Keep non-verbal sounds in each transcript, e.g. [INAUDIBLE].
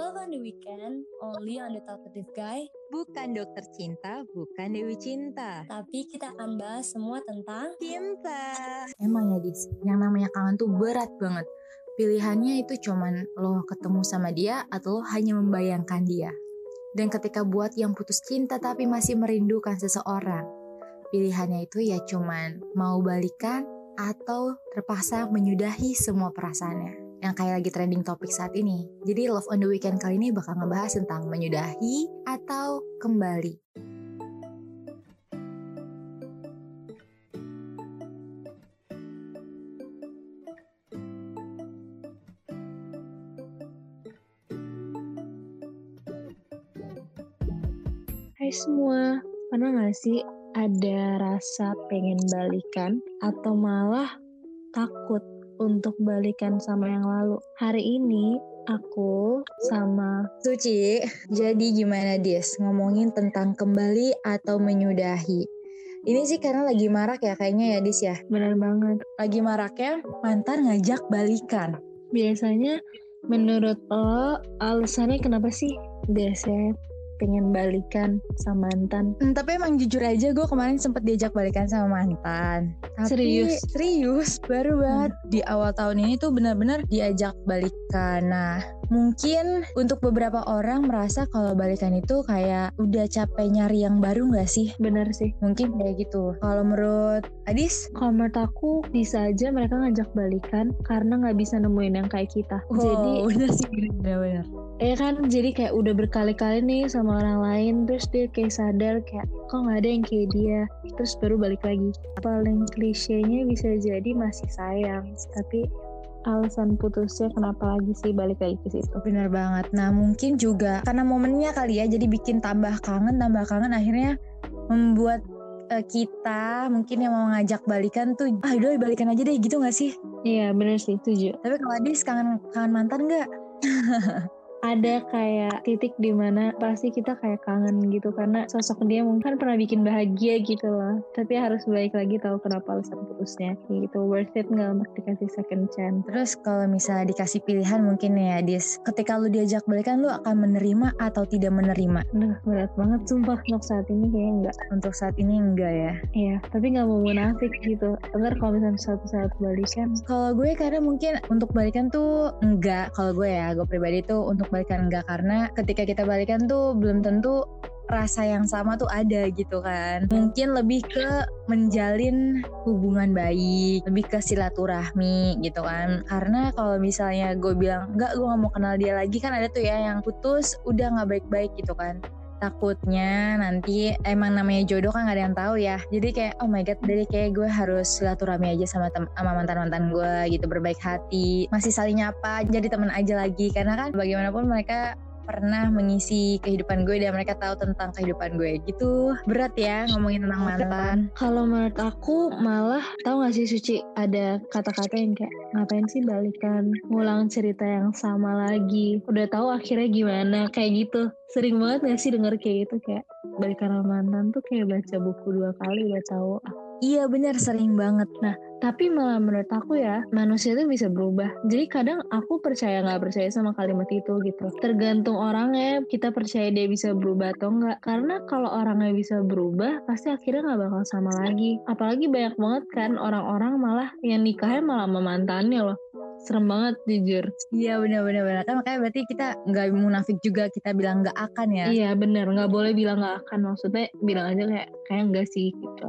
Love on the Weekend, only on the talkative guy. Bukan dokter cinta, bukan Dewi Cinta. Tapi kita akan bahas semua tentang Cinta. Emang ya Dis, yang namanya kangen tuh berat banget. Pilihannya itu cuman lo ketemu sama dia atau lo hanya membayangkan dia. Dan ketika buat yang putus cinta tapi masih merindukan seseorang, pilihannya itu ya cuman mau balikan atau terpaksa menyudahi semua perasaannya yang kayak lagi trending topik saat ini. Jadi Love on the Weekend kali ini bakal ngebahas tentang menyudahi atau kembali. Hai semua, pernah gak sih ada rasa pengen balikan atau malah takut untuk balikan sama yang lalu? Hari ini aku sama Suci, jadi gimana Dis ngomongin tentang kembali atau menyudahi? Ini sih karena lagi marak ya kayaknya ya Dis ya. benar banget. Lagi maraknya mantan ngajak balikan. Biasanya menurut lo alasannya kenapa sih biasanya pengen balikan sama mantan? Hmm, tapi emang jujur aja gue kemarin sempet diajak balikan sama mantan. Tapi, Serius? Serius, baru banget di awal tahun ini tuh benar-benar diajak balikan. Nah, mungkin untuk beberapa orang merasa kalau balikan itu kayak udah capek nyari yang baru nggak sih? Benar sih. Mungkin kayak gitu. Kalau menurut Adis? Kalau menurut aku bisa aja mereka ngajak balikan karena nggak bisa nemuin yang kayak kita. Jadi Wow, [LAUGHS] bener sih bener-bener. Ya kan jadi kayak udah berkali-kali nih sama orang lain terus dia kayak sadar kayak kok nggak ada yang kayak dia terus baru balik lagi paling klisenya bisa jadi masih sayang tapi alasan putusnya kenapa lagi sih balik lagi ke situ Bener banget. Nah mungkin juga karena momennya kali ya, jadi bikin tambah kangen, tambah kangen akhirnya membuat eh, kita mungkin yang mau ngajak balikan tuh, ah udah balikan aja deh gitu gak sih? iya bener sih setuju Tapi kalau Adis kangen, kangen mantan gak? [LAUGHS] ada kayak titik di mana pasti kita kayak kangen gitu karena sosok dia mungkin pernah bikin bahagia gitu loh tapi harus balik lagi tahu kenapa alasan putusnya gitu worth it nggak untuk dikasih second chance Terus kalau misalnya dikasih pilihan mungkin ya Adis, ketika lu diajak balikan lu akan menerima atau tidak menerima? Aduh berat banget sumpah untuk saat ini kayaknya enggak Untuk saat ini enggak ya. Iya tapi nggak mau munafik gitu Ntar kalau misalnya suatu saat balikan Kalau gue karena mungkin untuk balikan tuh enggak. Kalau gue ya, gue pribadi tuh untuk balikan enggak karena ketika kita balikan tuh belum tentu rasa yang sama tuh ada gitu kan. Mungkin lebih ke menjalin hubungan baik, lebih ke silaturahmi gitu kan. Karena kalau misalnya gue bilang enggak gue gak mau kenal dia lagi kan ada tuh ya yang putus udah nggak baik-baik gitu kan takutnya nanti emang namanya jodoh kan gak ada yang tahu ya. Jadi kayak oh my god dari kayak gue harus silaturahmi aja sama tem sama mantan mantan gue gitu berbaik hati. Masih saling nyapa jadi teman aja lagi. Karena kan bagaimanapun mereka pernah mengisi kehidupan gue dan mereka tahu tentang kehidupan gue. Gitu. Berat ya ngomongin tentang mantan. Kalau menurut aku malah tahu gak sih Suci ada kata-kata yang kayak ngapain sih balikan? Ngulang cerita yang sama lagi. Udah tahu akhirnya gimana kayak gitu. Sering banget gak sih denger kayak gitu kayak balikan sama mantan tuh kayak baca buku dua kali udah tahu iya bener sering banget Nah, tapi malah menurut aku ya, manusia itu bisa berubah. Jadi kadang aku percaya nggak percaya sama kalimat itu gitu. Tergantung orangnya, kita percaya dia bisa berubah atau enggak. Karena kalau orangnya bisa berubah, pasti akhirnya nggak bakal sama lagi. Apalagi banyak banget kan orang-orang malah yang nikahnya malah sama mantannya loh. Serem banget jujur. iya bener bener bener kan makanya berarti kita nggak munafik juga kita bilang nggak akan ya Iya bener, nggak boleh bilang nggak akan. Maksudnya bilang aja kayak kayak enggak sih gitu.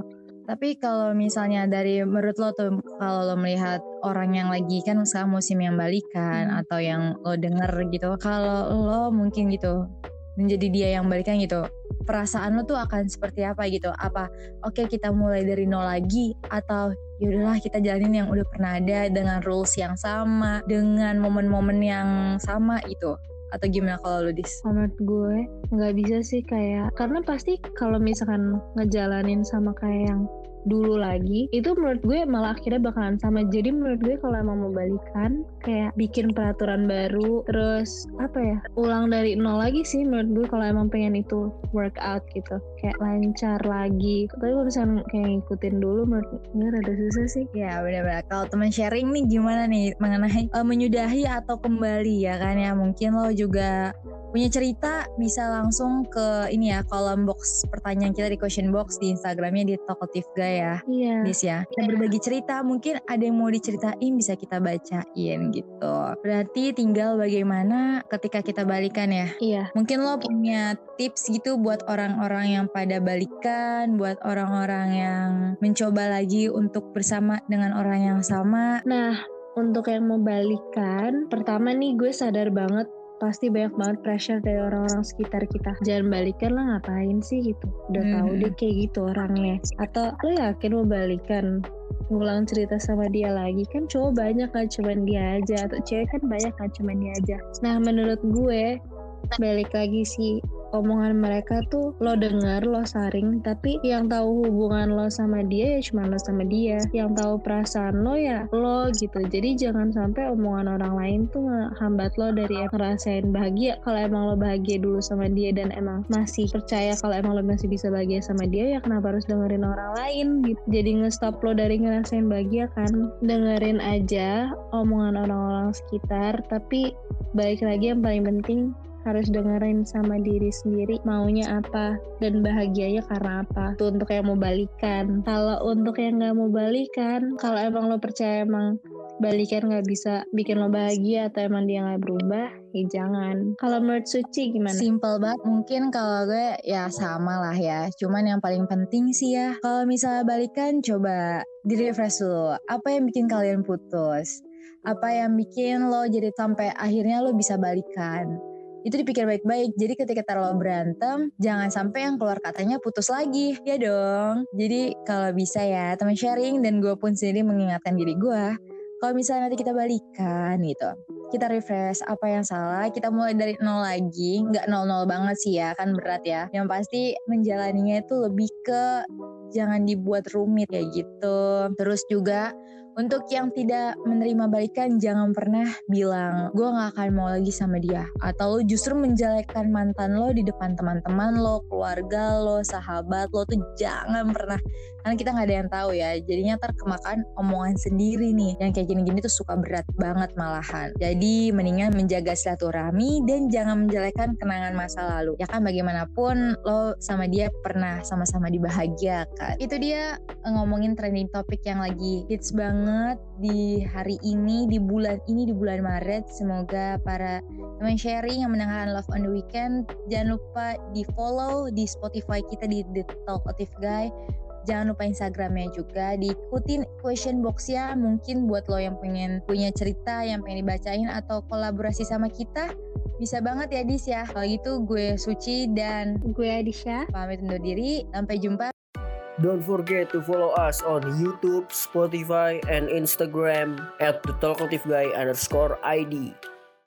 Tapi kalau misalnya dari menurut lo tuh kalau lo melihat orang yang lagi kan sekarang musim yang balikan Hmm. atau yang lo denger gitu, kalau lo mungkin gitu menjadi dia yang balikan gitu, perasaan lo tuh akan seperti apa gitu? Apa oke kita mulai dari nol lagi atau yaudahlah kita jalanin yang udah pernah ada dengan rules yang sama, dengan momen-momen yang sama gitu? Atau gimana kalau lo dis? Menurut gue nggak bisa sih kayak karena pasti kalau misalkan ngejalanin sama kayak yang dulu lagi itu menurut gue malah akhirnya bakalan sama. Jadi menurut gue kalau emang mau balikan kayak bikin peraturan baru terus apa ya ulang dari nol lagi sih menurut gue kalau emang pengen itu workout gitu. Kayak lancar lagi. Tapi kalau misalnya kayak ngikutin dulu menurut gue rada susah sih. Ya benar-benar. Kalau teman sharing nih gimana nih mengenai eh, menyudahi atau kembali ya kan? Ya mungkin lo juga punya cerita bisa langsung ke ini ya kolom box pertanyaan kita di question box di Instagramnya di Talkative Guy ya. iya Dis ya. Kita berbagi cerita, mungkin ada yang mau diceritain bisa kita bacain gitu. Berarti tinggal bagaimana ketika kita balikan ya. iya Mungkin lo punya tips gitu buat orang-orang yang pada balikan, buat orang-orang yang mencoba lagi untuk bersama dengan orang yang sama. Nah, untuk yang mau balikan, pertama nih gue sadar banget pasti banyak banget pressure dari orang-orang sekitar kita. Jangan balikan lah ngapain sih gitu. Udah tahu Mhm. deh kayak gitu orangnya. Atau lo yakin mau balikan? ngulang cerita sama dia lagi kan cowok banyak kan cuman dia aja atau cewek kan banyak kan cuman dia aja nah menurut gue balik lagi sih omongan mereka tuh lo denger lo saring tapi yang tahu hubungan lo sama dia ya cuma lo sama dia. Yang tahu perasaan lo ya lo gitu. Jadi jangan sampai omongan orang lain tuh ngehambat lo dari ngerasain bahagia. Kalau emang lo bahagia dulu sama dia dan emang masih percaya kalau emang lo masih bisa bahagia sama dia ya kenapa harus dengerin orang lain gitu? Jadi nge-stop lo dari ngerasain bahagia kan? Dengerin aja omongan orang-orang sekitar tapi balik lagi yang paling penting harus dengerin sama diri sendiri maunya apa dan bahagianya karena apa. Itu untuk yang mau balikan. Kalau untuk yang nggak mau balikan kalau emang lo percaya emang balikan nggak bisa bikin lo bahagia atau emang dia nggak berubah ya jangan. Kalau menurut Suci gimana? Simple banget. Mungkin kalau gue ya sama lah ya. Cuman yang paling penting sih ya Kalau misalnya balikan coba di refresh dulu. Apa yang bikin kalian putus? Apa yang bikin lo jadi sampai akhirnya lo bisa balikan itu dipikir baik-baik. Jadi ketika taruh berantem jangan sampai yang keluar katanya putus lagi. Ya dong. Jadi kalau bisa ya teman sharing dan gue pun sendiri mengingatkan diri gue kalau misalnya nanti kita balikan gitu kita refresh apa yang salah. Kita mulai dari nol lagi. Nggak nol nol banget sih ya kan berat ya. Yang pasti menjalaninya itu lebih ke jangan dibuat rumit kayak gitu. Terus juga untuk yang tidak menerima balikan jangan pernah bilang gue nggak akan mau lagi sama dia. Atau lo justru menjelekkan mantan lo di depan teman-teman lo keluarga lo sahabat lo tuh jangan pernah. Karena kita nggak ada yang tahu ya. Jadinya ntar kemakan omongan sendiri nih. Yang kayak gini-gini tuh suka berat banget malahan. Jadi mendingan menjaga silaturahmi dan jangan menjelekkan kenangan masa lalu. Ya kan bagaimanapun lo sama dia pernah sama-sama dibahagiakan itu dia eh, ngomongin trending topik yang lagi hits banget di hari ini di bulan ini di bulan Maret. Semoga para teman sharing yang mendengarkan Love on the Weekend jangan lupa di follow di Spotify kita di The Talkative Guy Jangan lupa Instagramnya juga diikutin question boxnya mungkin buat lo yang pengen punya cerita yang pengen dibacain atau kolaborasi sama kita bisa banget ya Dis ya. Kalau gitu gue Suci dan gue Adisha pamit undur diri. Sampai jumpa. Don't forget to follow us on YouTube, Spotify, and Instagram at the Talkative Guy underscore ID.